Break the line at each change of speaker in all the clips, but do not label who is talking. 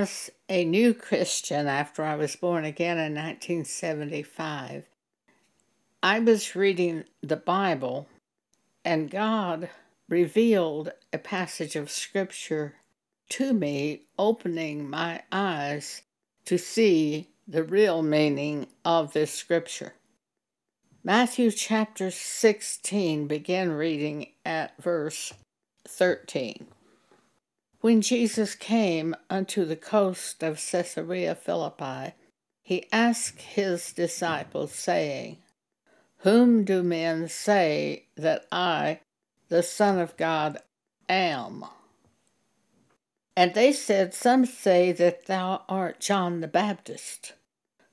As a new Christian after I was born again in 1975, I was reading the Bible and God revealed a passage of Scripture to me, opening my eyes to see the real meaning of this Scripture. Matthew chapter 16, begin reading at verse 13. When Jesus came unto the coast of Caesarea Philippi, he asked his disciples, saying, Whom do men say that I, the Son of God, am? And they said, Some say that thou art John the Baptist,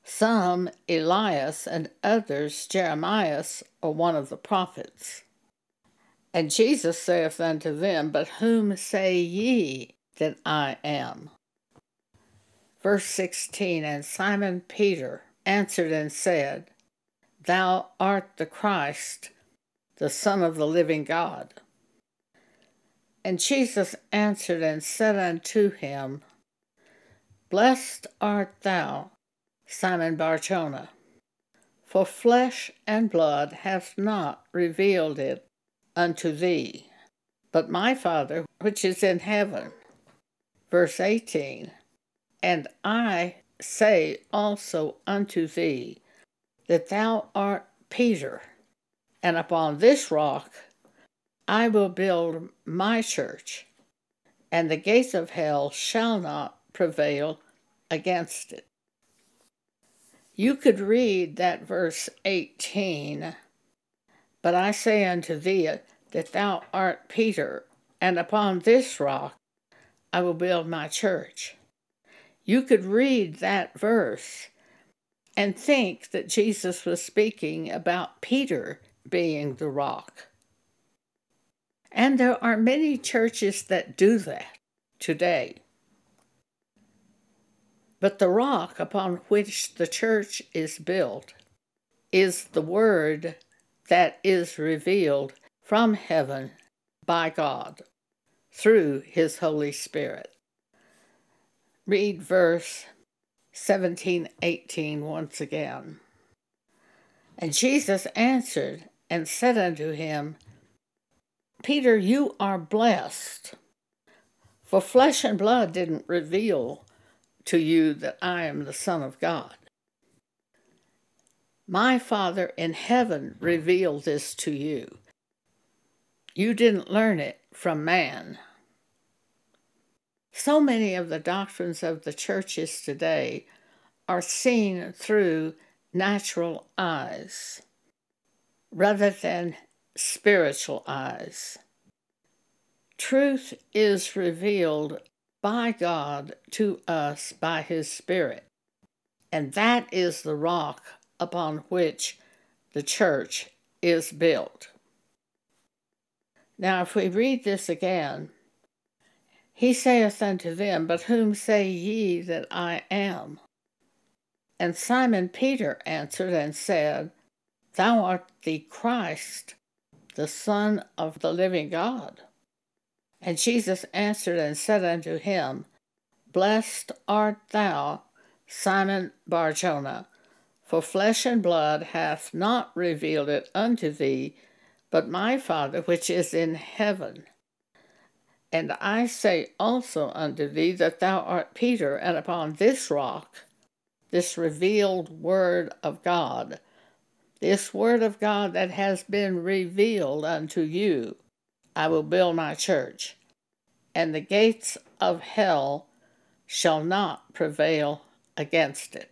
some Elias, and others Jeremias, or one of the prophets. And Jesus saith unto them, But whom say ye that I am? Verse 16 And Simon Peter answered and said, Thou art the Christ, the Son of the living God. And Jesus answered and said unto him, Blessed art thou, Simon Barjona, for flesh and blood hath not revealed it unto thee, but my Father which is in heaven. Verse 18 And I say also unto thee, that thou art Peter, and upon this rock I will build my church, and the gates of hell shall not prevail against it. You could read that verse 18 but I say unto thee that thou art Peter, and upon this rock I will build my church. You could read that verse and think that Jesus was speaking about Peter being the rock. And there are many churches that do that today. But the rock upon which the church is built is the Word that is revealed from heaven by God through His Holy Spirit. Read verse 17 18 once again. And Jesus answered and said unto him, Peter, you are blessed, for flesh and blood didn't reveal to you that I am the Son of God. My Father in heaven revealed this to you. You didn't learn it from man. So many of the doctrines of the churches today are seen through natural eyes rather than spiritual eyes. Truth is revealed by God to us by His Spirit, and that is the rock upon which the church is built. Now, if we read this again, he saith unto them, But whom say ye that I am? And Simon Peter answered and said, Thou art the Christ, the Son of the living God. And Jesus answered and said unto him, Blessed art thou, Simon Barjona, for flesh and blood hath not revealed it unto thee, but my Father which is in heaven. And I say also unto thee that thou art Peter, and upon this rock, this revealed word of God, this word of God that has been revealed unto you, I will build my church, and the gates of hell shall not prevail against it.